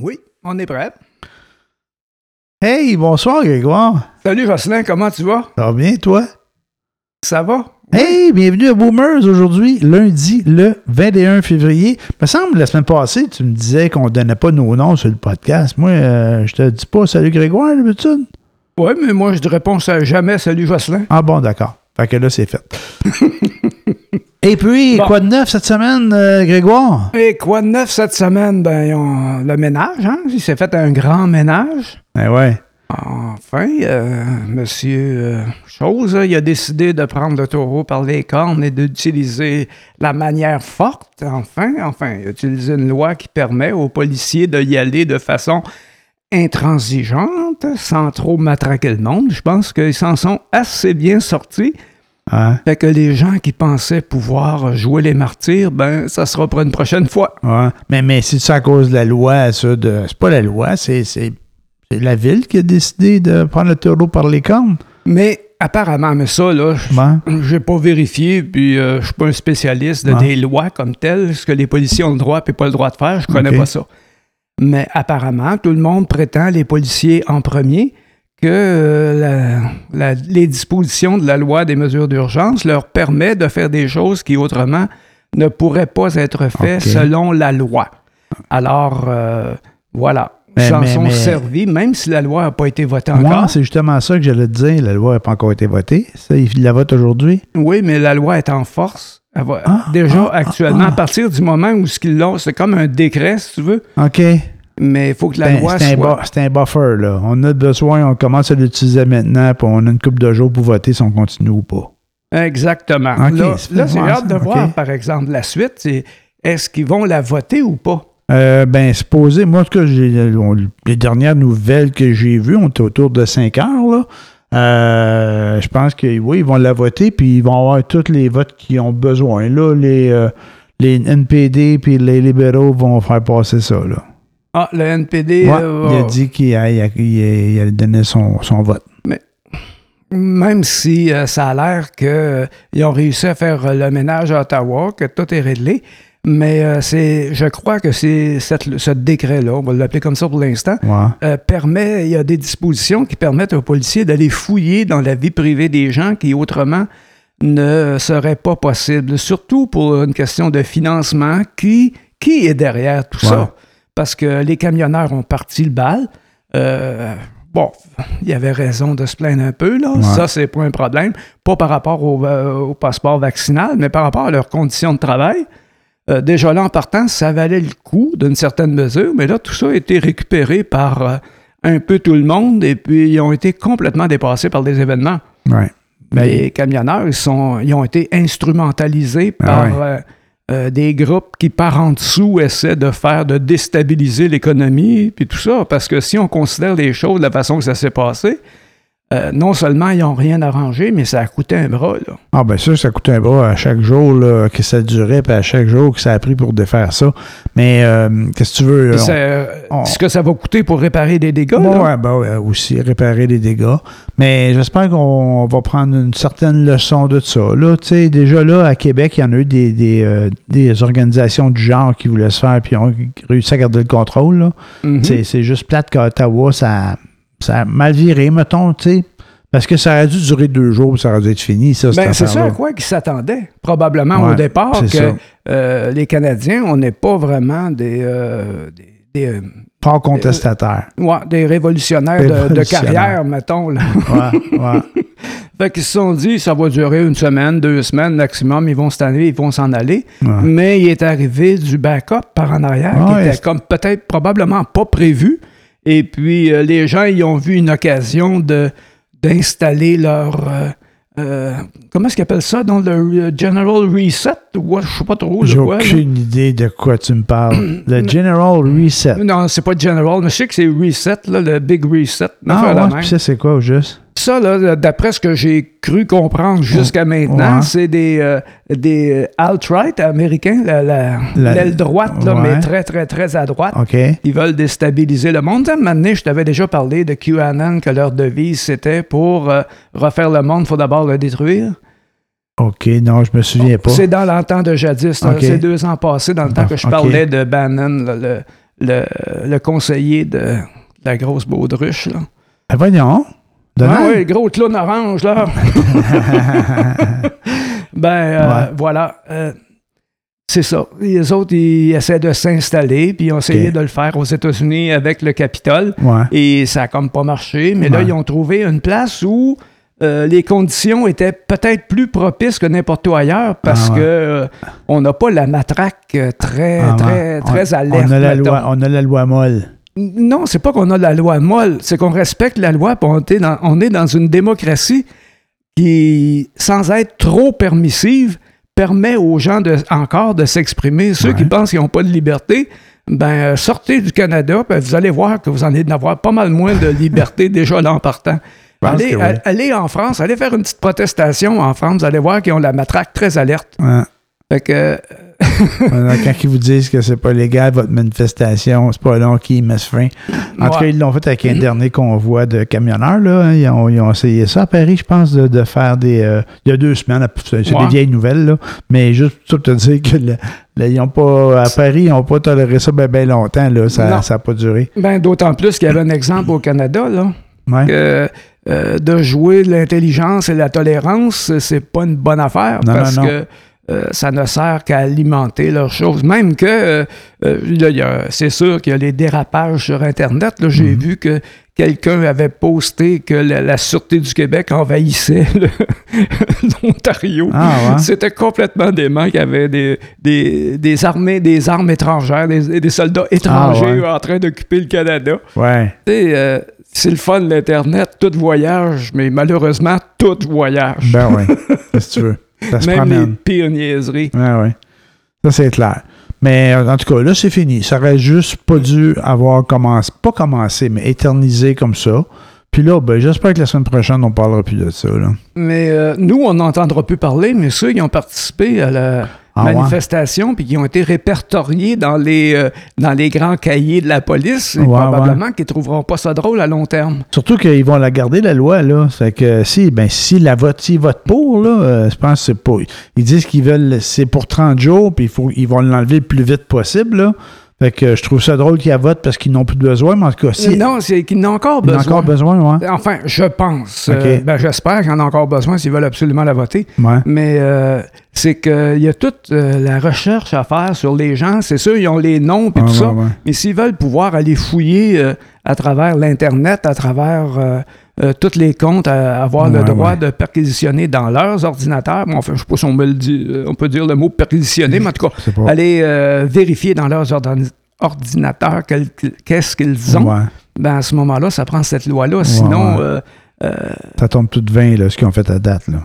Oui, on est prêt. Hey, bonsoir Grégoire. Salut Jocelyn, comment tu vas? Ça va bien, toi? Ça va? Hey, bienvenue à Boomers aujourd'hui, lundi le 21 février. Il me semble, la semaine passée, tu me disais qu'on ne donnait pas nos noms sur le podcast. Moi, euh, je te dis pas salut Grégoire d'habitude. Oui, mais moi, je te réponds jamais salut Jocelyn. Ah bon, d'accord. Fait que là, c'est fait. Et puis, Bon. quoi de neuf cette semaine, euh, Grégoire? Et quoi de neuf cette semaine? Ben, on- le ménage, hein? Il s'est fait un grand ménage. Ben ouais. Enfin, euh, monsieur euh, Chose, hein, il a décidé de prendre le taureau par les cornes et d'utiliser la manière forte, enfin, enfin, il a utilisé une loi qui permet aux policiers de y aller de façon intransigeante, sans trop matraquer le monde. Je pense qu'ils s'en sont assez bien sortis. Hein? Fait que les gens qui pensaient pouvoir jouer les martyrs, ben, ça sera pour une prochaine fois. Ouais. Mais, mais c'est à cause de la loi, ça, de. C'est pas la loi, c'est, la ville qui a décidé de prendre le taureau par les cornes. Mais apparemment, mais ça, là, je- Bon. j'ai pas vérifié, puis euh, je suis pas un spécialiste de des lois comme telles, ce que les policiers ont le droit et pas le droit de faire, je connais pas ça. Mais apparemment, tout le monde prétend, les policiers en premier, que euh, la- la- les dispositions de la loi des mesures d'urgence leur permet de faire des choses qui autrement ne pourraient pas être faites selon la loi. Alors, euh, voilà. Ils s'en sont mais- servis, même si la loi n'a pas été votée Moi, encore. c'est justement ça que j'allais te dire. La loi n'a pas encore été votée. Ça, il la vote aujourd'hui? Oui, mais la loi est en force. Elle va- Ah, déjà, ah, actuellement, ah, ah. à partir du moment où ce qu'ils l'ont, c'est comme un décret, si tu veux, OK. Mais il faut que la Ben, loi c'est, soit... c'est un buffer, là. On a besoin, on commence à l'utiliser maintenant, puis on a une couple de jours pour voter si on continue ou pas. Exactement. Là, c'est là, j'ai hâte de voir, par exemple, la suite. C'est est-ce qu'ils vont la voter ou pas? Euh, ben, supposé, moi, en tout cas, j'ai- on- les dernières nouvelles que j'ai vues, on était autour de 5 heures, là. Euh, je pense que oui, ils vont la voter, puis ils vont avoir tous les votes qu'ils ont besoin. Là, les, euh, les NPD puis les libéraux vont faire passer ça, là. Ah, le NPD, Ouais, euh, il a dit qu'il allait, donner son, son vote. même si euh, ça a l'air qu'ils ont réussi à faire euh, le ménage à Ottawa, que tout est réglé, mais euh, c'est, je crois que c'est ce décret-là, on va l'appeler comme ça pour l'instant, Ouais. euh, permet, il y a des dispositions qui permettent aux policiers d'aller fouiller dans la vie privée des gens qui autrement ne seraient pas possibles, surtout pour une question de financement. Qui, qui est derrière tout Ouais. ça? Parce que les camionneurs ont parti le bal. Euh, bon, il y avait raison de se plaindre un peu, là. Ouais. Ça, c'est pas un problème. Pas par rapport au, euh, au passeport vaccinal, mais par rapport à leurs conditions de travail. Euh, déjà là, en partant, ça valait le coup d'une certaine mesure, mais là, tout ça a été récupéré par euh, un peu tout le monde et puis ils ont été complètement dépassés par des événements. Ouais. Ben, les camionneurs, ils, sont, ils ont été instrumentalisés Ah par ouais. Euh, des groupes qui, par en dessous, essaient de faire, de déstabiliser l'économie, puis tout ça. Parce que si on considère les choses de la façon que ça s'est passé, euh, non seulement ils n'ont rien arrangé, mais ça a coûté un bras. Là. Ah ben ça, ça coûtait un bras à chaque jour là, que ça durait, puis à chaque jour que ça a pris pour défaire ça. Mais euh, qu'est-ce que tu veux? On- ça- euh, on- Ce que ça va coûter pour réparer des dégâts. Bon, ouais, ben ouais, aussi réparer les dégâts. Mais j'espère qu'on va prendre une certaine leçon de ça. Là, tu sais, déjà là, à Québec, il y en a eu des, des, euh, des organisations du genre qui voulaient se faire puis ont réussi à garder le contrôle. Mhm. C'est- C'est juste plate qu'à Ottawa, ça, ça a mal viré, mettons, tu sais. Parce que ça aurait dû durer deux jours, ça aurait dû être fini, ça, Ben, c'est ça à quoi qu'ils s'attendaient, probablement au départ, que euh, les Canadiens, on n'est pas vraiment des, euh, des, des, euh, Fort contestataire. ouais, des révolutionnaires, de- carrière, mettons. Là. Ouais, ouais. fait qu'ils se sont dit, ça va durer une semaine, deux semaines maximum, ils vont s'en aller, ils vont s'en aller. ouais. Mais il est arrivé du backup par en arrière, qui était comme peut-être probablement pas prévu. Et puis, euh, les gens, ils ont vu une occasion de d'installer leur... euh, euh, comment est-ce qu'ils appellent ça? Dans le General Reset? Ou je sais pas trop. J'ai là. aucune idée de quoi tu me parles. Le General Reset. Non, c'est pas General, mais je sais que c'est Reset, là, le Big Reset. Ah, ouais, puis ça, c'est quoi au juste? Ça, d'après ce que j'ai cru comprendre jusqu'à maintenant, Ouais. c'est des, euh, des euh, alt-right américains, la- la- La- l'aile droite, là, Ouais. mais très, très, très à droite. Ils veulent déstabiliser le monde. À un moment donné, je t'avais déjà parlé de QAnon, que leur devise, c'était pour euh, refaire le monde, il faut d'abord le détruire. OK, non, je me souviens pas. C'est dans l'entente de jadis. là. Ok. C'est deux ans passés, dans le temps que je parlais de Bannon, là, le, le, le conseiller de la grosse baudruche. Là. Ben voyons. Ah oui, gros clown orange, là. ben, euh, Ouais. voilà. euh, c'est ça. Les autres, ils essaient de s'installer, puis ils ont essayé de le faire aux États-Unis avec le Capitole. Ouais. Et ça a comme pas marché. Mais là, ils ont trouvé une place où euh, les conditions étaient peut-être plus propices que n'importe où ailleurs parce Ah ouais. que euh, on n'a pas la matraque euh, très, Ah, très, ouais. très on, alerte. on a la mettons. loi, on a la loi molle. Non, c'est pas qu'on a la loi molle, c'est qu'on respecte la loi, puis on est, dans, on est dans une démocratie qui, sans être trop permissive, permet aux gens de, encore de s'exprimer. Ceux qui pensent qu'ils n'ont pas de liberté, ben euh, sortez du Canada, vous allez voir que vous en allez avoir pas mal moins de liberté déjà là en partant. Allez, que oui. a- allez en France, allez faire une petite protestation en France, vous allez voir qu'ils ont la matraque très alerte. Ouais. Fait que, euh, quand ils vous disent que c'est pas légal, votre manifestation, c'est pas long qu'ils mettent fin. En tout cas, ils l'ont fait avec un dernier convoi de camionneurs. Là. hein. Ils, ont, ils ont essayé ça à Paris, je pense, de, de faire des. euh, il y a deux semaines, c'est Ouais. des vieilles nouvelles, là. mais juste pour te dire que le- le- ils ont pas, à Paris, ils n'ont pas toléré ça bien longtemps. Là. Ça n'a pas duré. ben, d'autant plus qu'il y avait un exemple au Canada, là. Ouais. que euh, de jouer l'intelligence et la tolérance, c'est pas une bonne affaire Non, parce non, non. que euh, ça ne sert qu'à alimenter leurs choses. Même que, euh, euh, c'est sûr qu'il y a les dérapages sur Internet. là. J'ai Mhm. vu que quelqu'un avait posté que la, la Sûreté du Québec envahissait l'Ontario. Ah, ouais. C'était complètement dément qu'il y avait des, des, des armées, des armes étrangères, des, des soldats étrangers Ah, ouais. en train d'occuper le Canada. Ouais. Euh, c'est le fun, l'Internet, tout voyage, mais malheureusement, tout voyage. Ben oui. Qu'est-ce que tu veux? Ça se Même les promène. pires niaiseries. Ouais, ouais. Ça, c'est clair. Mais euh, en tout cas, là, c'est fini. Ça aurait juste pas dû avoir commencé, pas commencé, mais éternisé comme ça. Puis là, ben, j'espère que la semaine prochaine, on parlera plus de ça. Là. Mais euh, nous, on n'entendra plus parler, mais ceux qui ont participé à la Ah ouais? manifestation puis qui ont été répertoriés dans les, euh, dans les grands cahiers de la police, Ouais, probablement qu'ils ne trouveront pas ça drôle à long terme. Surtout qu'ils vont la garder, la loi, là. Fait que si, ben, si la vote, votent pour, là, euh, je pense que c'est pas. Ils disent qu'ils veulent, c'est pour 30 jours, puis il faut, ils vont l'enlever le plus vite possible, là. Fait que je trouve ça drôle qu'ils votent parce qu'ils n'ont plus de besoin, mais en tout cas, si. non, c'est qu'ils n'ont encore ils en ont besoin. encore besoin, ouais. Enfin, je pense. Euh, ben, J'espère qu'ils en ont encore besoin s'ils veulent absolument la voter. Ouais. Mais euh, c'est qu'il y a toute euh, la recherche à faire sur les gens. C'est sûr, ils ont les noms et tout ça. ouais. Mais s'ils veulent pouvoir aller fouiller euh, à travers l'Internet, à travers euh, tous les comptes, à avoir le droit ouais. de perquisitionner dans leurs ordinateurs, bon, enfin, je ne sais pas si on, me le dit, euh, on peut dire le mot perquisitionner, mais en tout cas, aller euh, vérifier dans leurs ordin- ordinateurs qu'est-ce qu'ils ont, Ouais. ben, à ce moment-là, ça prend cette loi-là. Sinon, euh, Ça tombe tout de 20, là, ce qu'ils ont fait à date, là.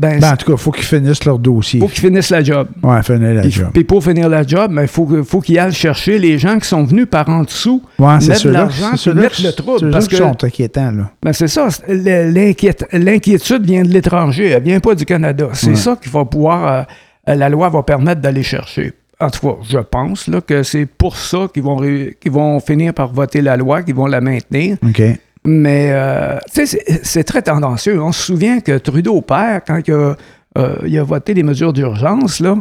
Ben, Ben, en tout cas, il faut qu'ils finissent leur dossier. il faut qu'ils finissent la job. Ouais, finir la Puis, job. puis pour finir la job, il faut, que- faut qu'ils aillent chercher les gens qui sont venus par en dessous. Ouais, mettre l'argent mettre le trouble, parce que- sont inquiétants, là. Ben c'est ça, l'inquiétude vient de l'étranger, elle vient pas du Canada. C'est Ouais. ça qu'il va pouvoir, euh, la loi va permettre d'aller chercher. En tout cas, je pense là, que c'est pour ça qu'ils vont, qu'ils vont finir par voter la loi, qu'ils vont la maintenir. OK. Mais, euh, c'est- très tendancieux. On se souvient que Trudeau père, quand il a, euh, il a voté les mesures d'urgence, là,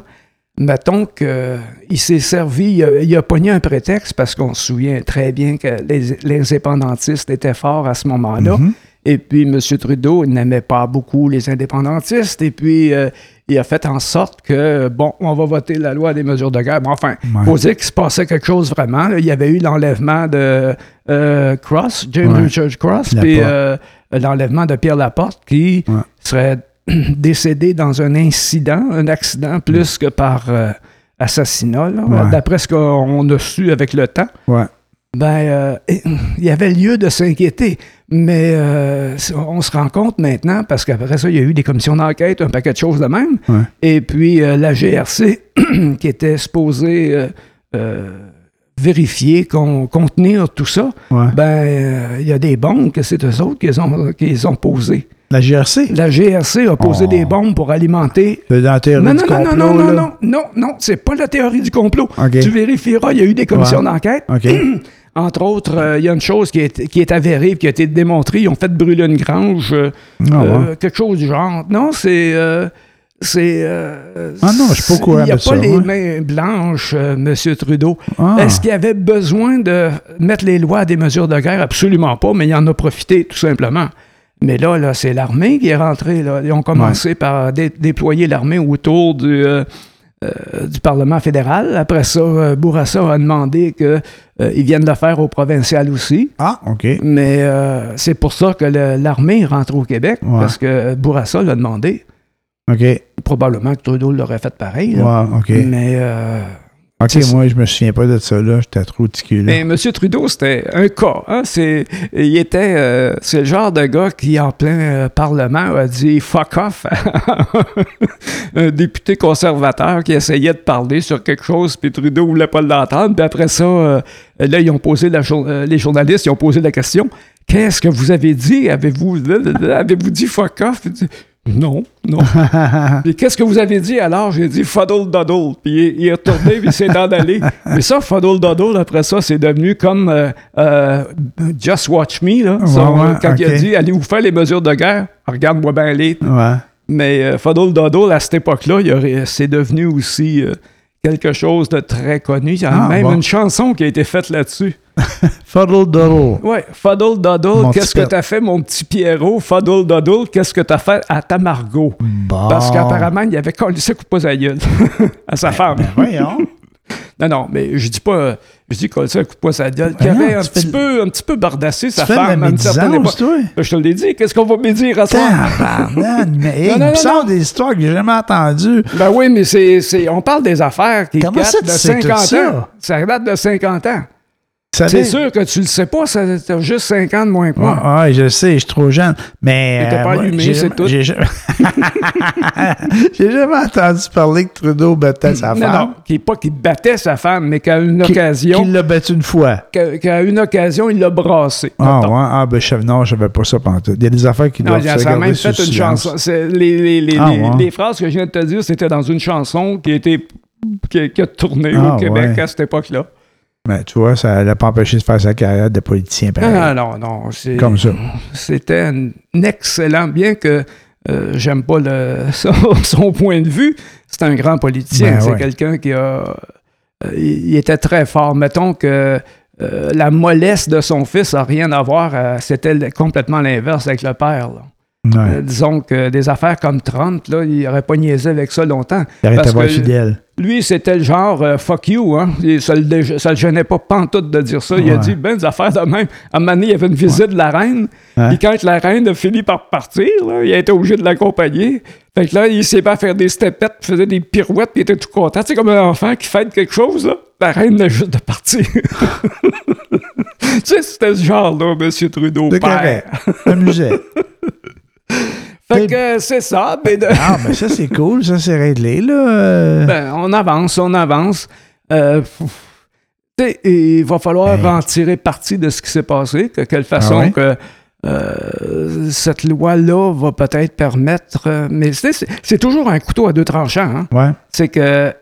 mettons qu'il s'est servi, il a, il pogné un prétexte parce qu'on se souvient très bien que les, les indépendantistes étaient forts à ce moment-là. Mhm. Et puis, M. Trudeau n'aimait pas beaucoup les indépendantistes. Et puis, euh, il a fait en sorte que, bon, on va voter la loi des mesures de guerre. Mais enfin, il Ouais. faut dire qu'il se passait quelque chose vraiment. là. Il y avait eu l'enlèvement de euh, Cross, James Ouais. Richard Cross, puis euh, l'enlèvement de Pierre Laporte, qui Ouais. serait décédé dans un incident, un accident, plus que par assassinat, d'après ce qu'on a su avec le temps ben, il y avait lieu de s'inquiéter. Mais euh, on se rend compte maintenant, parce qu'après ça, il y a eu des commissions d'enquête, un paquet de choses de même. Ouais. Et puis la GRC, qui était supposée euh, euh, vérifier, con- contenir tout ça, Ouais. ben, euh, il y a des bombes que c'est eux autres qui les ont, ont posées. La GRC? La GRC a posé Oh. des bombes pour alimenter C'est dans la théorie non, du non, non, complot, non, non, là. non, non, non, c'est pas la théorie du complot. Tu vérifieras, il y a eu des commissions Ouais. d'enquête. Entre autres, euh, il y a une chose qui est, qui est avérée, qui a été démontrée. Ils ont fait brûler une grange, euh, Ah, euh, quelque chose du genre. Non, c'est C'est. Ah non, je suis pas courant Il n'y a pas ça, les ouais. mains blanches, M. Trudeau. Ah. Est-ce qu'il y avait besoin de mettre les lois à des mesures de guerre? Absolument pas, mais il en a profité tout simplement. Mais là, là c'est l'armée qui est rentrée. Là. Ils ont commencé par dé- déployer l'armée autour du, du Parlement fédéral. Après ça, euh, Bourassa a demandé qu'ils viennent le faire au provincial aussi. Ah, OK. Mais euh, c'est pour ça que l'armée rentre au Québec, Ouais. parce que Bourassa l'a demandé. OK. Probablement que Trudeau l'aurait fait pareil. là. Ouais, OK. Mais, euh, OK, moi, je me souviens pas de ça, là. J'étais trop tiqué, là. mais M. Trudeau, c'était un cas. hein. C'est, il était, euh, c'est le genre de gars qui, en plein euh, Parlement, a dit fuck off un député conservateur qui essayait de parler sur quelque chose, puis Trudeau voulait pas l'entendre. Puis après ça, euh, là, ils ont posé la jour- les journalistes, ils ont posé la question Qu'est-ce que vous avez dit? Avez-vous, avez-vous dit fuck off Non, non. Puis qu'est-ce que vous avez dit alors? J'ai dit fuddle doddle. Puis il, est- retourné, puis il s'est allé. Mais ça, fuddle doddle, après ça, c'est devenu comme euh, euh, Just Watch Me. Là. Ouais, quand il a dit Allez-vous faire les mesures de guerre? Regarde-moi bien les. ouais. Mais euh, fuddle doddle, à cette époque-là, il aurait- c'est devenu aussi euh, quelque chose de très connu. Il y a Ah, même bon. une chanson qui a été faite là-dessus. Fuddle Duddle. Ouais, fuddle doddle, qu'est-ce que t'as fait, mon petit Pierrot? Fuddle doddle, qu'est-ce que t'as fait à ta Margot? Bon. Parce qu'apparemment, il avait collé ça coup pas sa gueule à sa femme. Ben, voyons. Non, non, mais je dis pas, je dis coller ça coup pas sa gueule. Qui Voyons, avait un petit, fais peu, un petit peu bardassé sa fais femme à une certaine époque. toi? Ben, Je te l'ai dit, qu'est-ce qu'on va me dire à? Tabarnak, mais Non, il non, des histoires que j'ai jamais entendues. Ben oui, mais c'est, c'est- on parle des affaires qui Comment datent ça, de sais tout 50 ça? ans. Ça date de 50 ans. C'est sûr que tu le sais pas, ça t'as juste 5 ans de moins que moi. Ouais, ouais, je sais, je suis trop jeune. Mais. T'étais pas allumé, j'ai c'est tout. J'ai jamais... entendu parler que Trudeau battait sa femme. non, qui, pas qu'il battait sa femme, mais qu'à une Qui- occasion, Qu'il l'a battu une fois. qu'à, une occasion, il l'a brassé. Ah, ouais. Ah, ben, je, non, je savais pas ça pendant tout. Il y a des affaires qui Non, doivent se ça a même fait une silence. chanson. C'est- les, les- les- Ah, les- ouais. les phrases que je viens de te dire, c'était dans une chanson qui a été qui, qui a tourné Ah, au Québec à cette époque-là. Mais tu vois, ça l'a pas empêché de faire sa carrière de politicien. Ah, non, non. c'est- Comme ça. C'était un excellent, bien que euh, j'aime pas le, son, point de vue. C'est un grand politicien. Ben c'est ouais. quelqu'un qui a. euh, il était très fort. Mettons que euh, la mollesse de son fils a rien à voir. C'était complètement l'inverse avec le père. là. Ouais. Euh, disons que des affaires comme Trump, là, il n'aurait pas niaisé avec ça longtemps. Il parce que- fidèle. Lui, c'était le genre euh, fuck you. Hein? Et ça, le, ça le gênait pas pantoute de dire ça. Il a dit ben des affaires de même. À un moment donné, il y avait une visite de la reine. Puis quand la reine a fini par partir, là, il a été obligé de l'accompagner. Fait que là, il s'est pas à faire des stepettes, faisait des pirouettes, puis il était tout content. C'est comme un enfant qui fête quelque chose. Là. La reine a juste de partir. tu sais, c'était ce genre-là, M. Trudeau, C'est père. Amusait. Fait que c'est ça. Ben, de- Ah, ben ça, c'est cool. Ça, c'est réglé, là. Euh, Ben, on avance, on avance. Euh, pff, tu sais, il va falloir Ben. en tirer parti de ce qui s'est passé. De quelle façon Ah ouais? que euh, cette loi-là va peut-être permettre. euh, mais c'est, toujours un couteau à deux tranchants. hein. ouais. C'est que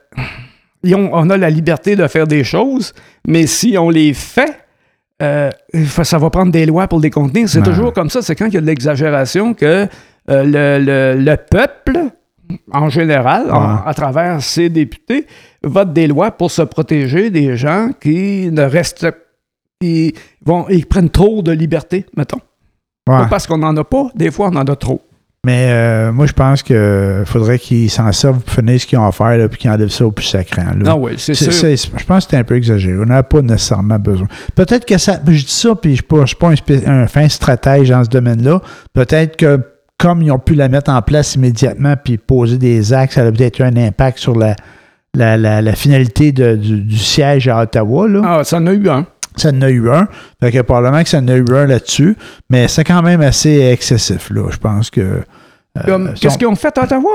on a la liberté de faire des choses, mais si on les fait, euh, ça va prendre des lois pour les contenir. C'est toujours comme ça. C'est quand il y a de l'exagération que euh, le, le- le peuple, en général, en- à travers ses députés, vote des lois pour se protéger des gens qui ne restent. qui vont, ils prennent trop de liberté, mettons. Ouais. Pas parce qu'on n'en a pas, des fois on en a trop. Mais euh, moi, je pense qu'il faudrait qu'ils s'en servent pour finir ce qu'ils ont à faire, là, puis qu'ils enlèvent ça au plus là. Non, oui, c'est sûr. je pense que c'est un peu exagéré. On n'a pas nécessairement besoin. Peut-être que ça. Je dis ça, puis je ne suis pas un, fin stratège dans ce domaine-là. Peut-être que comme ils ont pu la mettre en place immédiatement puis poser des actes, ça a peut-être eu un impact sur la, la, la- la finalité de- du, du siège à Ottawa. Là. Ah, ça en a eu un. Ça en a eu un. Fait que probablement que ça en a eu un là-dessus. Mais c'est quand même assez excessif, là. Je pense que. euh, Comme, si Qu'est-ce on- qu'ils ont fait à Ottawa?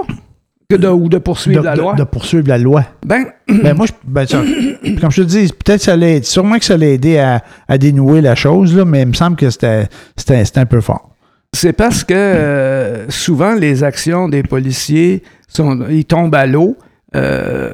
Que de, ou de poursuivre de, la de- loi? de poursuivre la loi. Ben, Ben moi, je, ben, ça- comme je te dis, peut-être ça l'a sûrement que ça l'a aidé à, à dénouer la chose, là, mais il me semble que c'était un peu fort. c'est parce que euh, souvent les actions des policiers sont, ils tombent à l'eau. Euh,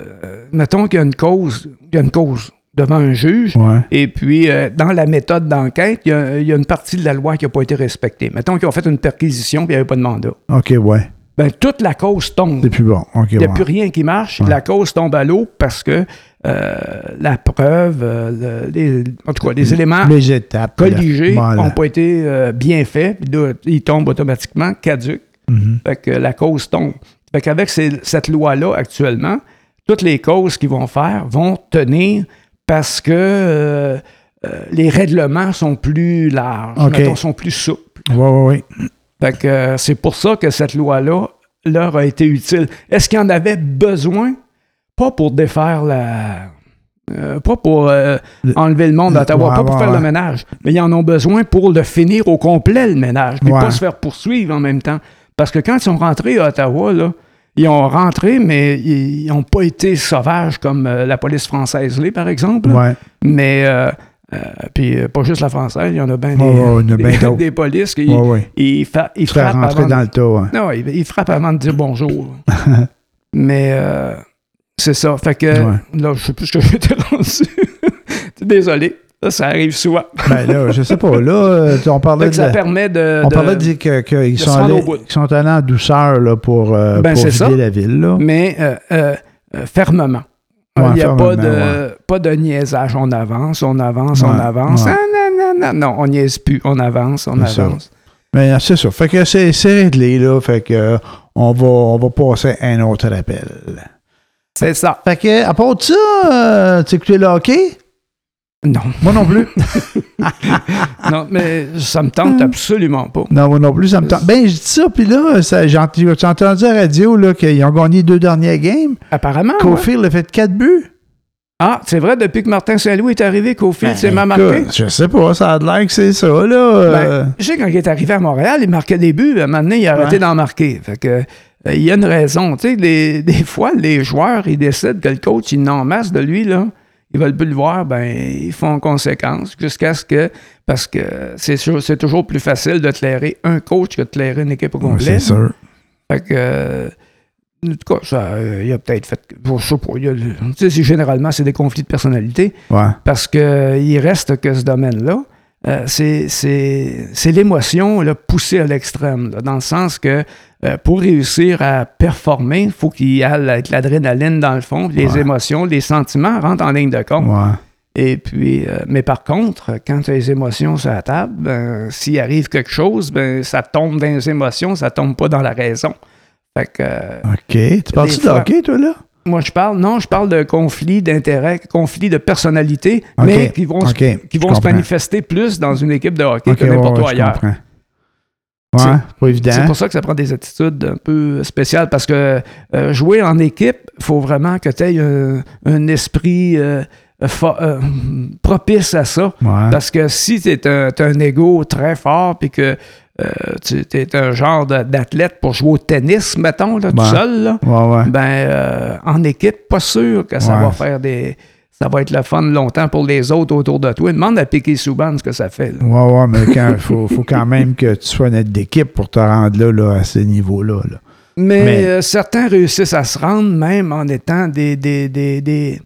mettons qu'il y a une cause, il y a une cause devant un juge. Ouais. Et puis, euh, dans la méthode d'enquête, il y, a, il y a une partie de la loi qui n'a pas été respectée. Mettons qu'ils ont fait une perquisition et il n'y avait pas de mandat. OK, ouais. ben, toute la cause tombe. C'est plus bon. Il n'y a ouais. plus rien qui marche. Ouais. La cause tombe à l'eau parce que euh, la preuve, euh, le- les, en tout cas, les éléments Les étapes. colligés. Voilà. n'ont pas été bien faits. Puis là, ils tombent automatiquement, caduques. Mhm. Fait que la cause tombe. Fait qu'avec cette loi-là, actuellement, toutes les causes qu'ils vont faire vont tenir parce que euh, euh, les règlements sont plus larges, mettons, sont plus souples. Ouais, ouais, ouais. Fait que euh, c'est pour ça que cette loi-là leur a été utile. Est-ce qu'il en avait besoin? Pas pour défaire la. euh, pas pour euh, Le- enlever le monde d'Ottawa, Ouais, pas pour ouais, faire le ménage, mais ils en ont besoin pour le finir au complet, le ménage, puis pas se faire poursuivre en même temps. Parce que quand ils sont rentrés à Ottawa, là, ils ont rentré, mais ils n'ont pas été sauvages comme euh, la police française l'est, par exemple. Ouais. Mais, euh, euh, puis euh, pas juste la française, il y en a bien y en a des, bien des, des polices qui Ouais, ouais. ils, fa- ils frappent rentrer avant dans le tas, ouais. non, il, il frappe avant de dire bonjour. Mais euh, c'est ça. Fait que Ouais. là, je sais plus ce que j'étais rendu. Désolé. Ça, ça arrive souvent. Ben là, je sais pas. Là, euh, on parlait de. ça permet de. On de- parlait de dire qu'ils sont, allés- sont allés en douceur là, pour, euh, Ben, pour vider ça. la ville. Là. Mais euh, euh, fermement. Ouais, Il n'y a pas de, ouais. pas de niaisage. On avance, on avance, on Ouais, avance. ouais. Ah, non, non, non, non, on niaise plus. On avance, on C'est ça. avance. Mais c'est ça. Fait que c'est réglé, là. Fait que on va, on va passer à un autre appel. C'est ça. Fait que, à part ça, euh, tu écouté le hockey? Non. Moi non plus. non, mais ça me tente absolument pas. non, moi non plus, ça me tente. Ben, je dis ça, puis là, j'ai entendu, à la radio là, qu'ils ont gagné deux dernières games? Apparemment. ouais. Cofield a fait quatre buts? Ah, c'est vrai, depuis que Martin Saint-Louis est arrivé, Cofield Ben, s'est mal marqué. Je sais pas, ça a l'air que c'est ça, là. euh, Ben, je sais, quand il est arrivé à Montréal, il marquait des buts. À un moment donné, il a arrêté Ouais. d'en marquer. Fait que, euh, il y a une raison. Tu sais, des fois, les joueurs, ils décident que le coach, il n'en masse de lui, là. Ils veulent plus le voir, ben, ils font en conséquence jusqu'à ce que. Parce que c'est sûr, c'est toujours plus facile de clairer un coach que de clairer une équipe au ouais, complet. c'est sûr. Fait que. euh, en tout cas, ça, euh, il a peut-être fait. Je sais pas. il a- généralement, c'est des conflits de personnalité. Ouais. Parce qu'il reste que ce domaine-là, euh, c'est- l'émotion poussée à l'extrême, dans le sens que euh, pour réussir à performer, il faut qu'il y ait l'adrénaline dans le fond, les Ouais. émotions, les sentiments rentrent en ligne de compte. Ouais. Et puis, euh, mais par contre, quand tu as les émotions sur la table, ben, s'il arrive quelque chose, ben, ça tombe dans les émotions, ça tombe pas dans la raison. Fait que, OK. Tu parles-tu de hockey, toi, là? Moi, je parle, non, je parle de conflits d'intérêts, conflits de personnalité, mais qui vont, se- qui vont se manifester plus dans une équipe de hockey que n'importe ouais, où ailleurs. Ouais, c'est pas évident. C'est pour ça que ça prend des attitudes un peu spéciales parce que euh, jouer en équipe, il faut vraiment que tu aies un, un esprit euh, euh, propice à ça. Ouais. Parce que si tu as un ego très fort puis que tu es un genre d'athlète pour jouer au tennis, mettons, là, tout seul, là, Ouais, ouais. ben euh, en équipe, pas sûr que ça va faire des. Ça va être le fun longtemps pour les autres autour de toi. Demande à Piqué Souban ce que ça fait. Ouais, ouais, mais il faut, faut quand même que tu sois net d'équipe pour te rendre là, là à ce niveau-là. là. Mais, Mais- euh, certains réussissent à se rendre même en étant des. des, des, des-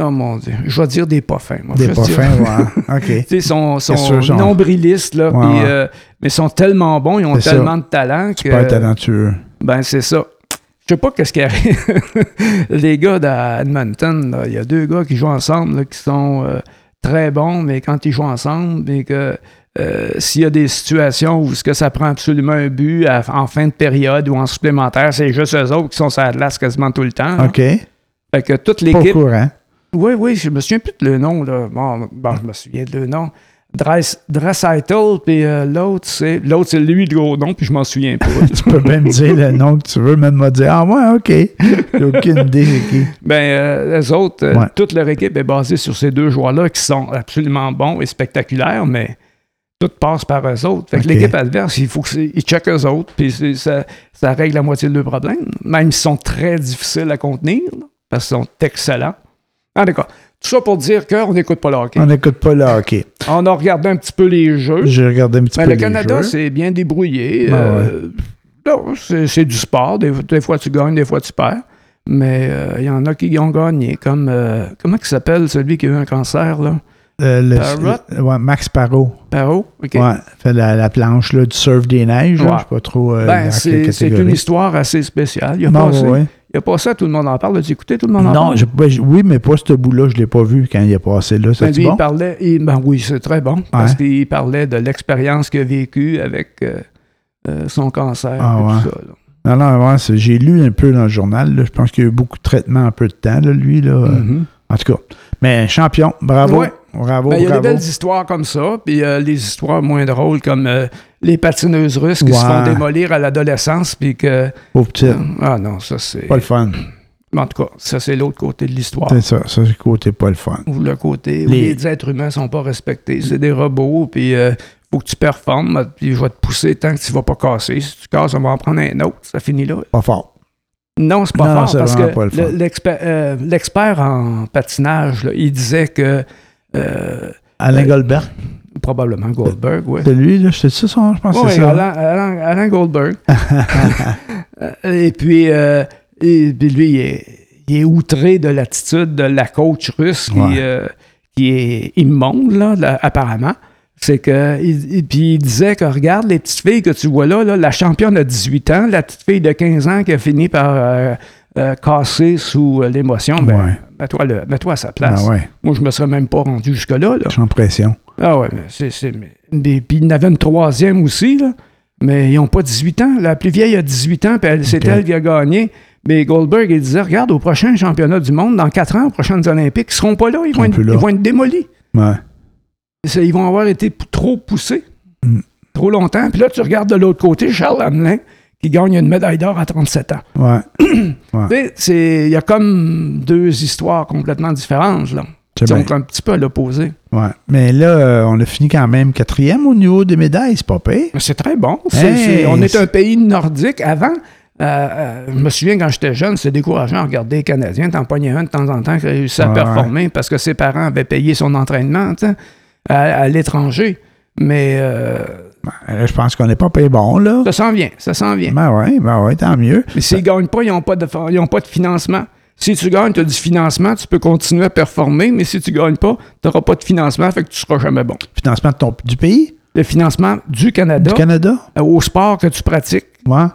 oh mon Dieu, je vais dire des pas fins. moi. Des pas fins, ouais. OK. Tu sais, sont, sont sûr, nombrilistes, là, Ouais, ouais. euh, mais sont tellement bons, ils ont tellement de talent que. Super talentueux. Ben, c'est ça. Je sais pas qu'est-ce qui arrive. Les gars d'Edmonton, il y a deux gars qui jouent ensemble là, qui sont euh, très bons, mais quand ils jouent ensemble, mais que euh, s'il y a des situations où ce que ça prend absolument un but à- en fin de période ou en supplémentaire, c'est juste eux autres qui sont sur la glace quasiment tout le temps. OK. Fait que toute Pas au l'équipe. courant. Oui, oui, je me souviens plus de le nom. Là. Bon, bon, je me souviens de le nom. Dres- Draisaitl, puis euh, l'autre, c'est l'autre, c'est lui le gros nom, puis je m'en souviens pas. Tu peux même dire le nom que tu veux, même me dire Ah, ouais, OK. J'ai aucune idée, qui. Ben, euh, les autres, euh, Ouais. toute leur équipe est basée sur ces deux joueurs-là qui sont absolument bons et spectaculaires, mais tout passe par eux autres. Fait que l'équipe adverse, il faut qu'ils checkent eux autres, puis ça, ça règle la moitié de leurs problèmes. Même s'ils sont très difficiles à contenir, là, parce qu'ils sont excellents. Ah, d'accord. Tout ça pour dire qu'on n'écoute pas le hockey. On n'écoute pas le hockey. On a regardé un petit peu les jeux. J'ai regardé un petit Ben, peu le les Canada, jeux. c'est bien débrouillé. Ben Euh, non, c'est du sport. Des, des fois, tu gagnes, des fois, tu perds. Mais euh, il y en a qui ont gagné, comme... euh, comment il s'appelle, celui qui a eu un cancer, là? Euh, le- Parrot? ouais, Max Parot. Paro? OK. Ouais, fait la, la planche là, du surf des neiges. là. Ouais. Je sais pas trop. euh, Ben, c'est une histoire assez spéciale. Il a, Non, passé, ouais. Il a passé, tout le monde en parle. As-tu écouté, tout le monde en Non, parle? j'ai- oui, mais pas ce bout-là, je l'ai pas vu quand il est passé là. Ben, lui, bon? il parlait, il- ben oui, c'est très bon, parce qu'il parlait de l'expérience qu'il a vécue avec euh, euh, son cancer. Ah, et tout ouais. ça, là. Non, non, ouais, j'ai lu un peu dans le journal. là. Je pense qu'il y a eu beaucoup de traitements en peu de temps, là, lui. Là. Euh, Mhm. En tout cas. Mais champion, bravo. Ouais. Bravo, Ben, il y a des belles histoires comme ça, puis euh, les histoires moins drôles comme euh, les patineuses russes qui se font démolir à l'adolescence, puis que... Pauvre petit. Ah non, ça c'est... Pas le fun. En tout cas, ça c'est l'autre côté de l'histoire. C'est ça. Ça, c'est le côté pas le fun. Ou le côté où Les- les êtres humains sont pas respectés. C'est des robots, puis euh, faut que tu performes, puis je vais te pousser tant que tu vas pas casser. Si tu casses, on va en prendre un autre. Ça finit là. Pas fort. Non, c'est pas Non, fort c'est parce que pas le fun. le- l'expert euh, l'expert en patinage, là, il disait que euh, Alain Euh, Goldberg. probablement Goldberg, oui. C'est lui, là. C'est ça, son, je pense que Oui, c'est ça. Alain, Alain- Alain Goldberg. Euh, et puis, euh, et puis lui, il est, il est outré de l'attitude de la coach russe qui, Ouais. euh, qui est immonde, là, là, apparemment. C'est que, il, il- puis il disait que, regarde, les petites filles que tu vois là, là, la championne a 18 ans, la petite fille de 15 ans qui a fini par euh, euh, casser sous euh, l'émotion, ben, Ouais. mets-toi, à sa place. Ah ouais, Moi, je me serais même pas rendu jusque-là. Là. je suis en pression. Ah ouais, mais c'est. c'est mais, mais- puis il y en avait une troisième aussi, là. Mais ils n'ont pas 18 ans. La plus vieille a 18 ans, puis elle- c'est elle qui a gagné. Mais Goldberg, il disait Regarde, au prochain championnat du monde, dans 4 ans, aux prochaines Olympiques, ils seront pas là, ils vont, être, là. ils vont être démolis. Ouais. Ils vont avoir été trop poussés, Mm. trop longtemps. Puis là, tu regardes de l'autre côté, Charles Hamelin, qui gagne une médaille d'or à 37 ans. Ouais. C'est- Il y a comme deux histoires complètement différentes, là. C'est bien. sont un petit peu à l'opposé. Ouais. Mais là, euh, on a fini quand même quatrième au niveau des médailles. C'est pas pire. Mais c'est très bon. C'est- Hey, c'est- on est c'est- un pays nordique. Avant, euh, euh, je me souviens quand j'étais jeune, c'était décourageant de regarder les Canadiens. T'en pognais un de temps en temps qui réussissait à performer parce que ses parents avaient payé son entraînement à, à l'étranger. Mais je pense qu'on n'est pas pire bon, là. ça s'en vient, ça s'en vient. Ben ouais, ben tant mieux. Mais s'ils ne gagnent pas, ils n'ont pas, de, ils ont pas de financement. Si tu gagnes, tu as du financement, tu peux continuer à performer, mais si tu ne gagnes pas, tu n'auras pas de financement, fait que tu ne seras jamais bon. Financement de ton- du pays, Le financement du Canada du Canada? euh, au sport que tu pratiques. Ouais.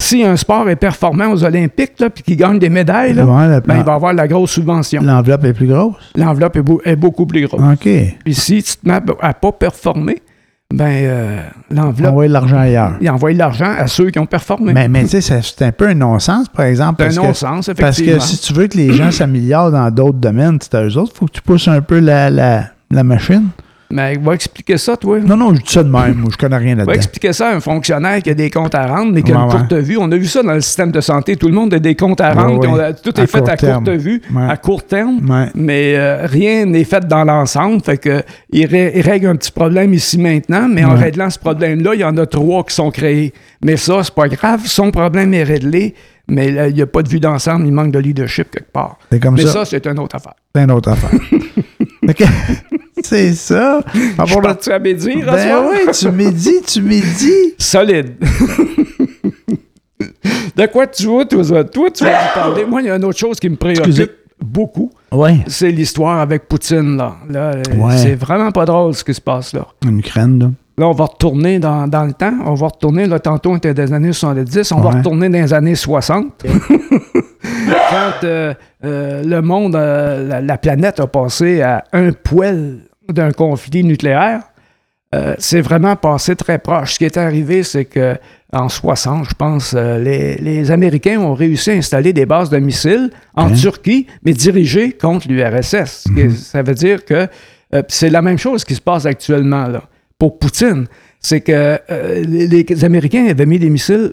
Si un sport est performant aux Olympiques, puis qu'il gagne des médailles, là, Ouais, la- ben, il va avoir la grosse subvention. L'enveloppe est plus grosse? L'enveloppe est, beau- est beaucoup plus grosse. OK. Puis si tu te mets à pas performer, ben euh, l'enveloppe, va l'argent ailleurs. il envoie de l'argent à ceux qui ont performé. Mais, mais tu sais, c'est un peu un non-sens, par exemple. C'est un Parce non-sens, parce effectivement. que si tu veux que les gens s'améliorent dans d'autres domaines, c'est à eux autres, il faut que tu pousses un peu la, la, la machine. Mais va expliquer ça, toi. Non, non, je dis ça de même. Moi, je connais rien Va là-dedans. expliquer ça à un fonctionnaire qui a des comptes à rendre, mais qui a une courte vue. On a vu ça dans le système de santé. Tout le monde a des comptes à rendre. ouais. a- tout À est fait à terme. courte vue, Ouais. à court terme. Mais euh, rien n'est fait dans l'ensemble. Fait que il, ré- il règle un petit problème ici maintenant, mais en réglant ce problème-là, il y en a trois qui sont créés. Mais ça, c'est pas grave. Son problème est réglé, mais là, il n'y a pas de vue d'ensemble. Il manque de leadership quelque part. C'est comme mais ça. ça, c'est une autre affaire. C'est une autre affaire. c'est ça. Je suis parti à médire, Ben oui, tu médis, tu médis. Solide. de quoi tu vois, toi, toi, tu vas nous parler. Moi, il y a une autre chose qui me préoccupe Excusez. beaucoup. Oui. C'est l'histoire avec Poutine, là. Là, Ouais. C'est vraiment pas drôle ce qui se passe là. En Ukraine, là. Là, on va retourner dans, dans le temps. On va retourner, là, tantôt, on était des années 70. On va Ouais. retourner dans les années 60. Quand euh, euh, le monde, euh, la, la planète a passé à un poil d'un conflit nucléaire, euh, c'est vraiment passé très proche. Ce qui est arrivé, c'est que en 60, je pense, euh, les, les Américains ont réussi à installer des bases de missiles en Hein? Turquie, mais dirigées contre l'URSS. Qui- Ça veut dire que euh, c'est la même chose qui se passe actuellement là, pour Poutine. C'est que les, les Américains avaient mis des missiles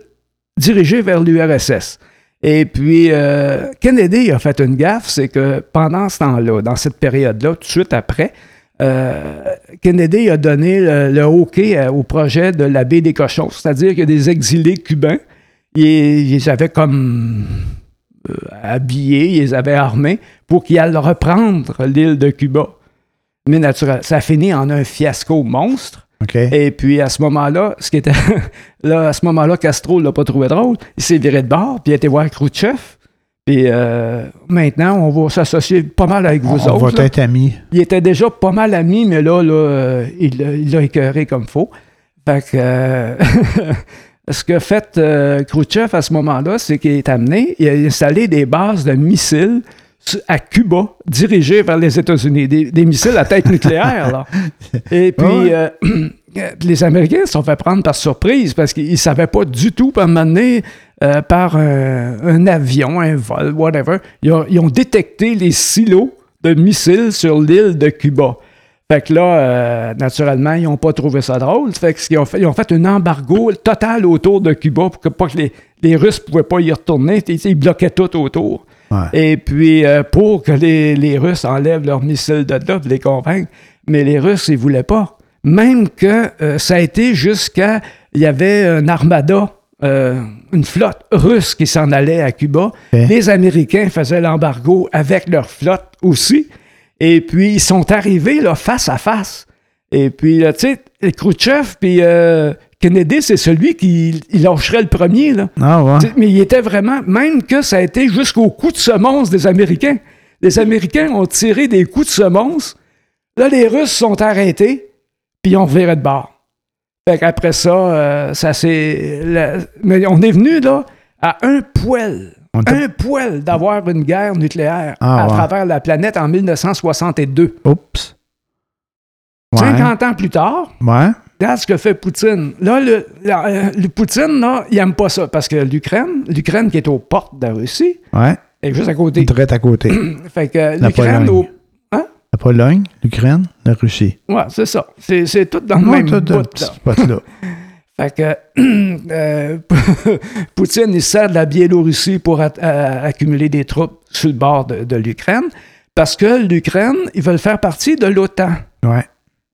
dirigés vers l'URSS. Et puis, Kennedy a fait une gaffe, c'est que pendant ce temps-là, dans cette période-là, tout de suite après, Kennedy a donné le, le OK euh, au projet de la baie des cochons, c'est-à-dire que des exilés cubains, ils, avaient comme euh, habillés, ils les avaient armés pour qu'ils aillent reprendre l'île de Cuba. Mais naturellement, ça a fini en un fiasco monstre. Et puis à ce moment-là, ce qui était là, à ce moment-là, Castro l'a pas trouvé drôle. Il s'est viré de bord, puis il a été voir Khrouchtchev. Puis euh, maintenant, on va s'associer pas mal avec vous on autres. va là. être amis. Il était déjà pas mal ami, mais là, là euh, il l'a- il l'a écœuré comme faut. Fait que euh, ce que fait euh, Khrouchtchev à ce moment-là, c'est qu'il est amené, il a installé des bases de missiles à Cuba, dirigées vers les États-Unis, des, des missiles à tête nucléaire. Là. Et puis, Ouais. euh, les Américains se sont fait prendre par surprise parce qu'ils ne savaient pas du tout, moment donné, euh, par un, un avion, un vol, whatever, ils ont, ils ont détecté les silos de missiles sur l'île de Cuba. Fait que là, euh, naturellement, ils n'ont pas trouvé ça drôle. Fait que ce qu'ils ont fait, ils ont fait un embargo total autour de Cuba pour que pas que les, les Russes ne pouvaient pas y retourner. Ils bloquaient tout autour. Ouais. Et puis, euh, pour que les, les Russes enlèvent leurs missiles de là, les convaincre, mais les Russes, ils voulaient pas. Même que euh, ça a été jusqu'à... Il y avait un armada, euh, une flotte russe qui s'en allait à Cuba. Les Américains faisaient l'embargo avec leur flotte aussi. Et puis, ils sont arrivés là, face à face. Et puis, tu sais, Khrouchtchev puis euh, Kennedy, c'est celui qui il lâcherait le premier, là. Ah ouais. Mais il était vraiment, même que ça a été jusqu'au coup de semonce des Américains. Les Américains ont tiré des coups de semonce. Là, les Russes sont arrêtés, puis ont viré de bord. Fait qu'après ça, euh, ça s'est. la- Mais on est venu, là, à un poil. On Un poil d'avoir une guerre nucléaire Ah, à ouais. travers la planète en 1962. Oups. Ouais. 50 ans plus tard, Ouais. Regarde ce que fait Poutine. Là, le, la- euh, le Poutine, là, il aime pas ça parce que l'Ukraine, l'Ukraine qui est aux portes de la Russie, Ouais. est juste à côté. Direct à côté. Fait que l'Ukraine. La Pologne, l'Ukraine, la Russie. Ouais, c'est ça. C'est, c'est tout dans le Ouais, même bout, là. Fait que euh, Poutine, il sert de la Biélorussie pour accumuler des troupes sur le bord de, de l'Ukraine parce que l'Ukraine, ils veulent faire partie de l'OTAN. Ouais.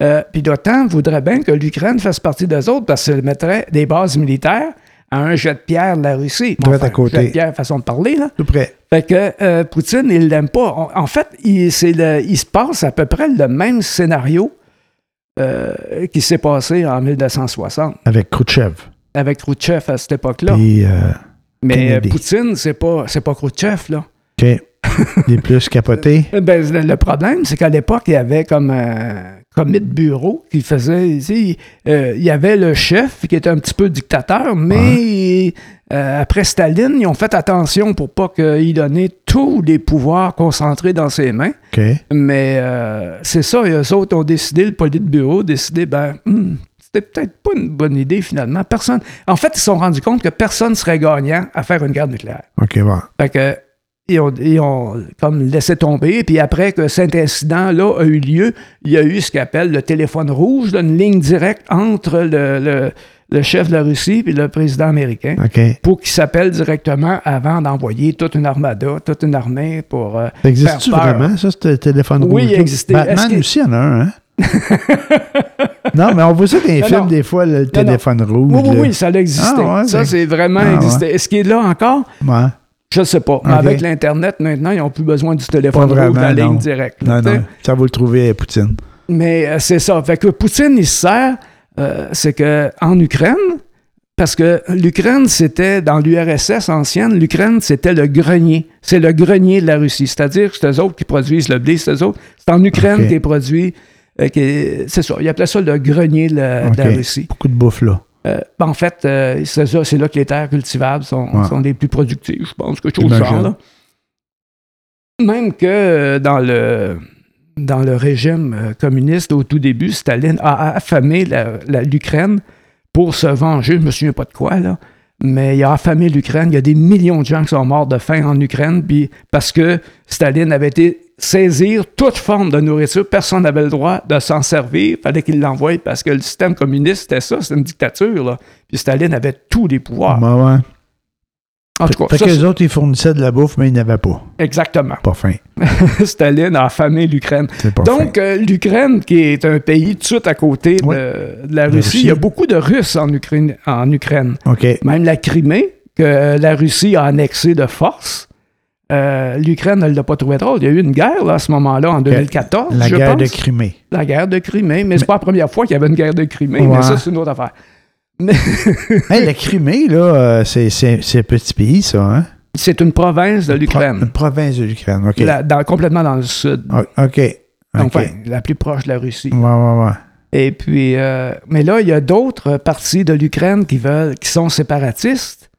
Euh, Puis l'OTAN voudrait bien que l'Ukraine fasse partie des autres parce qu'elle mettrait des bases militaires à un jet de pierre de la Russie. Direct à côté. Jet de pierre, façon de parler, là. Tout près. Fait que euh, Poutine, il l'aime pas. En, fait, il, le- il se passe à peu près le même scénario euh, qui s'est passé en 1960 Avec Khrouchtchev. avec Khrouchtchev à cette époque-là. Euh, Mais. Poutine, c'est pas, pas Khrouchtchev, là. OK. Les plus capotés. Euh, Ben, le problème, c'est qu'à l'époque, il y avait comme comité de bureau qui faisait. sais, euh, il y avait le chef qui était un petit peu dictateur, mais euh, après Staline, ils ont fait attention pour pas qu'il donnait tous les pouvoirs concentrés dans ses mains. Mais euh, c'est ça, et eux autres ont décidé, le bureau a décidé, ben, hmm, c'était peut-être pas une bonne idée finalement. Personne. En fait, ils se sont rendus compte que personne serait gagnant à faire une guerre nucléaire. OK, bon. Fait que, ils ont, ils ont comme laissé tomber. Puis après que cet incident-là a eu lieu, il y a eu ce qu'on appelle le téléphone rouge, là, une ligne directe entre le, le- le chef de la Russie et le président américain pour qu'il s'appelle directement avant d'envoyer toute une armada, toute une armée pour. euh, Ça peur. vraiment, ça, ce téléphone Oui, rouge? il existait. Batman que- aussi en a un, hein? non, mais on voit ça dans les Non, films, non. des fois, le non. téléphone rouge. Oui, oui, oui, ça a existé. Ah, ouais, ça, c'est vraiment Ah, ouais. existé. Est-ce qu'il est là encore? Ouais. Je ne sais pas. Mais avec l'Internet, maintenant, ils n'ont plus besoin du téléphone Pas rouge de la vraiment, ligne directe. Non, non. Ça va le trouver, Poutine. Mais euh, c'est ça. Fait que Poutine, il se sert, euh, c'est que en Ukraine, parce que l'Ukraine, c'était dans l'URSS ancienne, l'Ukraine, c'était le grenier. C'est le grenier de la Russie. C'est-à-dire que c'est eux autres qui produisent le blé, c'est eux autres. C'est en Ukraine Ok. qui est produit. euh, qui est- c'est ça. Ils appelaient ça le grenier de la, de la OK. Russie. Beaucoup de bouffe, là. Euh, ben, en fait, euh, c'est ça, c'est là que les terres cultivables sont, Ouais. sont les plus productives, je pense, quelque chose du genre. Là. Même que euh, dans le, dans le régime communiste, au tout début, Staline a affamé l'Ukraine pour se venger, je me souviens pas de quoi, là, mais il a affamé l'Ukraine. Il y a des millions de gens qui sont morts de faim en Ukraine, puis parce que Staline avait été saisir toute forme de nourriture, personne n'avait le droit de s'en servir, il fallait qu'il l'envoie parce que le système communiste, c'était ça, c'était une dictature, là. Puis Staline avait tous les pouvoirs. Ouais, ouais. en tout cas, fait ça, que les autres, ils fournissaient de la bouffe, mais ils n'avaient pas. exactement. Pas faim. Staline a affamé l'Ukraine. Donc, euh, l'Ukraine, qui est un pays tout à côté de, la Russie, Russie. il y a beaucoup de Russes en Ukraine. En Ukraine. faim. OK. Même la Crimée, que la Russie a annexée de force, euh, l'Ukraine ne l'a pas trouvé drôle. Il y a eu une guerre là, à ce moment-là, en 2014, La je guerre pense. de Crimée. La guerre de Crimée. Mais, c'est pas la première fois qu'il y avait une guerre de Crimée, Ouais. mais ça, c'est une autre affaire. Hey, la Crimée, là, euh, c'est, un petit pays, ça, hein? C'est une province de Pro- l'Ukraine. Une province de l'Ukraine, OK. La- dans- complètement dans le sud. O- OK. Donc, enfin, la plus proche de la Russie. Ouais, ouais, ouais. Et puis, euh, mais là, il y a d'autres parties de l'Ukraine qui veulent, qui sont séparatistes.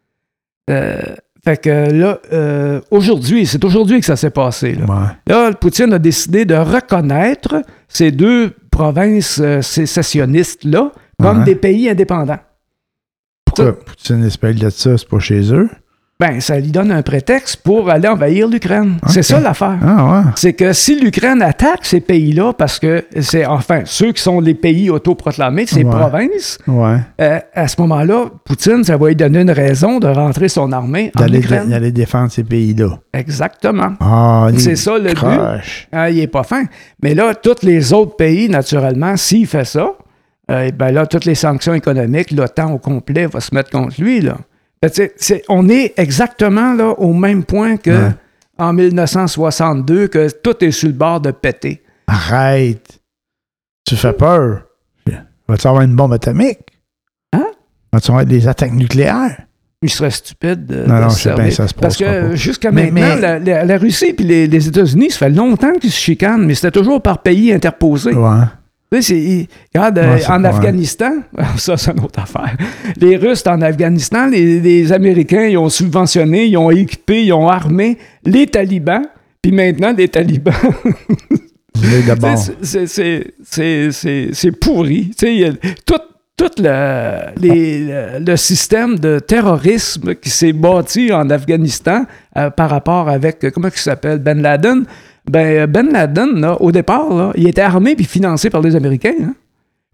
Euh, fait que là, euh, aujourd'hui, c'est aujourd'hui que ça s'est passé. Là. Ouais. Là, Poutine a décidé de reconnaître ces deux provinces euh, sécessionnistes-là comme Ouais. des pays indépendants. Pourquoi Poutine espère de ça, c'est pas chez eux? Ben, ça lui donne un prétexte pour aller envahir l'Ukraine. C'est ça l'affaire. Ah, ouais. C'est que si l'Ukraine attaque ces pays-là, parce que c'est, enfin, ceux qui sont les pays autoproclamés, ces Ouais. provinces, Ouais. euh, à ce moment-là, Poutine, ça va lui donner une raison de rentrer son armée en Ukraine. d'aller défendre ces pays-là. Exactement. Ah, C'est ça le but. Ah, il est pas fin. Mais là, tous les autres pays, naturellement, s'il fait ça, euh, ben là, toutes les sanctions économiques, l'OTAN au complet va se mettre contre lui. Là. Ben, c'est- on est exactement là, au même point que Ouais. en 1962, que tout est sur le bord de péter. Arrête. Tu fais peur. Vas-tu avoir une bombe atomique? Hein? Vas-tu avoir des attaques nucléaires? Il serait stupide de, Non, de non, se bien, ça se Parce que pas. jusqu'à Mais- maintenant, mais- La, la- la Russie et les, les États-Unis, ça fait longtemps qu'ils se chicanent, mais c'était toujours par pays interposés. Ouais. Tu sais, c'est- il- regarde, euh, Ouais, en. Afghanistan, ça c'est une autre affaire. Les Russes en Afghanistan, les, les Américains, ils ont subventionné, ils ont équipé, ils ont armé les talibans, puis maintenant les talibans, c'est- pourri. Tu sais, tout, tout le, les- le- le système de terrorisme qui s'est bâti en Afghanistan euh, par rapport avec, euh, comment il s'appelle, Ben Laden. Ben, Ben Laden, là, au départ, là, il était armé puis financé par les Américains hein,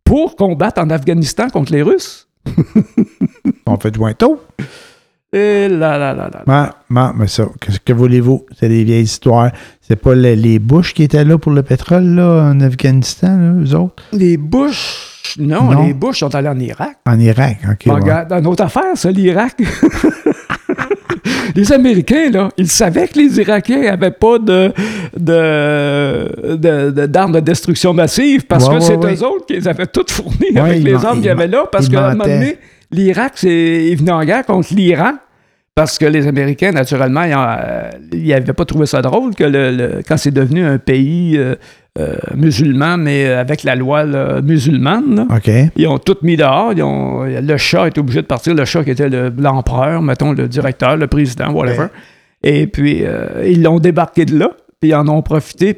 pour combattre en Afghanistan contre les Russes. On fait joint tôt. Et là, là, là, là. Ouais, ouais, mais ça, qu'est-ce que voulez-vous? C'est des vieilles histoires. C'est pas les, les Bush qui étaient là pour le pétrole, là, en Afghanistan, là, eux autres? Les Bush, non, Non. les Bush sont allés en Irak. En Irak, OK. Bon, ouais. regarde, dans notre affaire, ça, l'Irak. les Américains, là, ils savaient que les Irakiens n'avaient pas de, de, de- de- d'armes de destruction massive parce Ouais, que c'est ouais. eux autres qui les avaient toutes fournies avec les armes qu'il y avait là parce qu'à un moment donné, l'Irak, c'est, il venait en guerre contre l'Iran. Parce que les Américains, naturellement, ils n'avaient pas trouvé ça drôle que le, le- quand c'est devenu un pays euh, euh, musulman, mais avec la loi là, musulmane, là, ils ont tout mis dehors. ils ont- le chat est obligé de partir. Le chat qui était le- l'empereur, mettons, le directeur, le président, whatever. Et puis, euh, ils l'ont débarqué de là. Puis, ils en ont profité.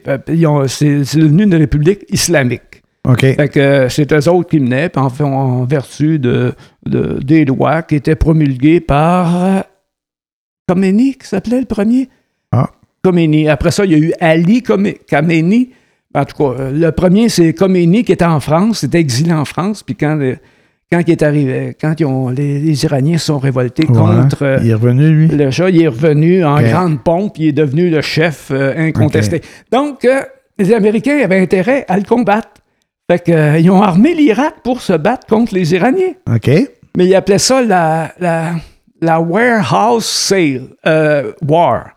C'est devenu une république islamique. OK. Fait que euh, c'est eux autres qui menaient, puis en, en vertu de, de- des lois qui étaient promulguées par euh, Khomeini, qui s'appelait le premier? Ah. Khomeini. Après ça, il y a eu Ali Khamenei. En tout cas, euh, le premier, c'est Khomeini qui était en France, était exilé en France, puis quand, euh, quand il est arrivé, quand ils ont- les, les Iraniens se sont révoltés Ouais. contre euh, Il est revenu, lui? le chat, il est revenu en grande pompe, il est devenu le chef euh, incontesté. Donc, euh, les Américains avaient intérêt à le combattre. Fait que, euh, ils ont armé l'Irak pour se battre contre les Iraniens. OK. Mais ils appelaient ça la, la, la warehouse sale, euh, war.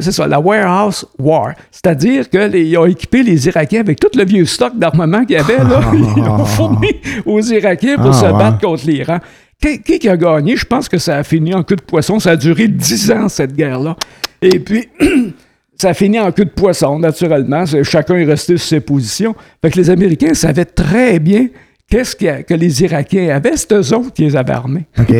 C'est ça, la warehouse war. C'est-à-dire qu'ils ont équipé les Irakiens avec tout le vieux stock d'armement qu'il y avait. Là. Ils l'ont fourni aux Irakiens pour Ah, se ouais. battre contre l'Iran. Qui, qui a gagné? Je pense que ça a fini en queue de poisson. Ça a duré dix ans, cette guerre-là. Et puis, ça a fini en queue de poisson, naturellement. Chacun est resté sur ses positions. Fait que les Américains savaient très bien qu'est-ce y que les Irakiens avaient? C'est eux autres qui les avaient armés. OK.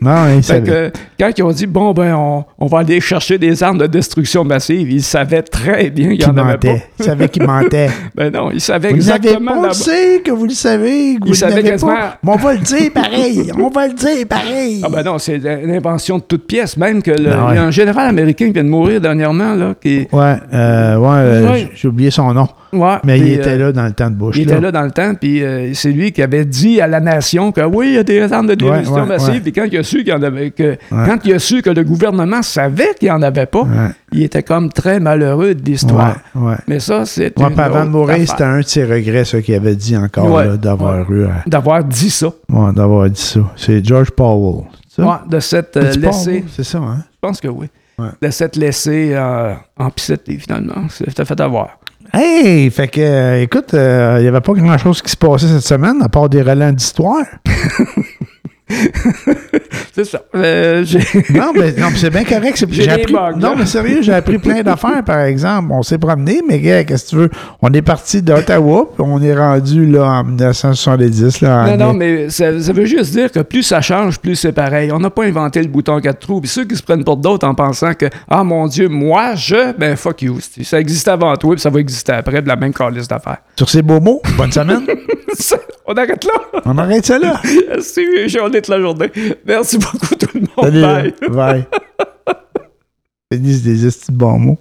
Non, il Fait que, quand ils ont dit, bon, ben, on, on va aller chercher des armes de destruction massive, ils savaient très bien qu'il Qu'il en avait pas. mentait. Il savait qu'il mentait. Ben non, ils savaient Vous exactement. pas, on le sait que vous le savez. Que vous savait n'avez quasiment- pas. Mais on va le dire pareil. On va le dire pareil. Ah ben non, c'est une invention de toute pièce. Même que le- ouais. il y a un général américain qui vient de mourir dernièrement, là, qui... Ouais, euh, ouais, Ouais. j'ai oublié son nom. Ouais, Mais il était euh, là dans le temps de Bush. Il était là dans le temps, puis euh, c'est lui qui avait dit à la nation que oui, il y a des armes de destruction ouais, massive. Puis quand il a su qu'il y en avait, que quand il a su que le gouvernement savait qu'il n'y en avait pas, il était comme très malheureux de l'histoire. Mais ça, c'est puis avant de mourir, c'était un de ses regrets, ça, qu'il avait dit encore, d'avoir eu. à- d'avoir dit ça. ouais, d'avoir dit ça. C'est George Powell. c'est ça? De s'être euh, C'est laissé, Powell, C'est ça, hein? je pense que oui, Ouais. de s'être laissé euh, en piscette, finalement. C'était fait avoir. Hey! Fait que, euh, écoute, il n'y avait pas grand-chose qui se passait cette semaine, à part des relents d'histoire. c'est ça. Euh, Non, mais, non, c'est bien correct. c'est- J'ai appris, bugs, non, mais sérieux, j'ai appris plein d'affaires, par exemple. On s'est promené, mais gars, qu'est-ce que tu veux? On est parti d'Ottawa, puis on est rendu là en 1970. Là, en Non, non, mai. mais ça, ça veut juste dire que plus ça change, plus c'est pareil. On n'a pas inventé le bouton quatre trous. Puis ceux qui se prennent pour d'autres en pensant que, ah mon Dieu, moi, je, ben fuck you. c'est- Ça existait avant toi, puis ça va exister après de la même calice d'affaires. Sur ces beaux mots, bonne semaine. on arrête là. on arrête ça là. Merci, d'être la journée. Merci beaucoup tout le monde. Salut. Bye. Bye. Finissent des estis de bons mots.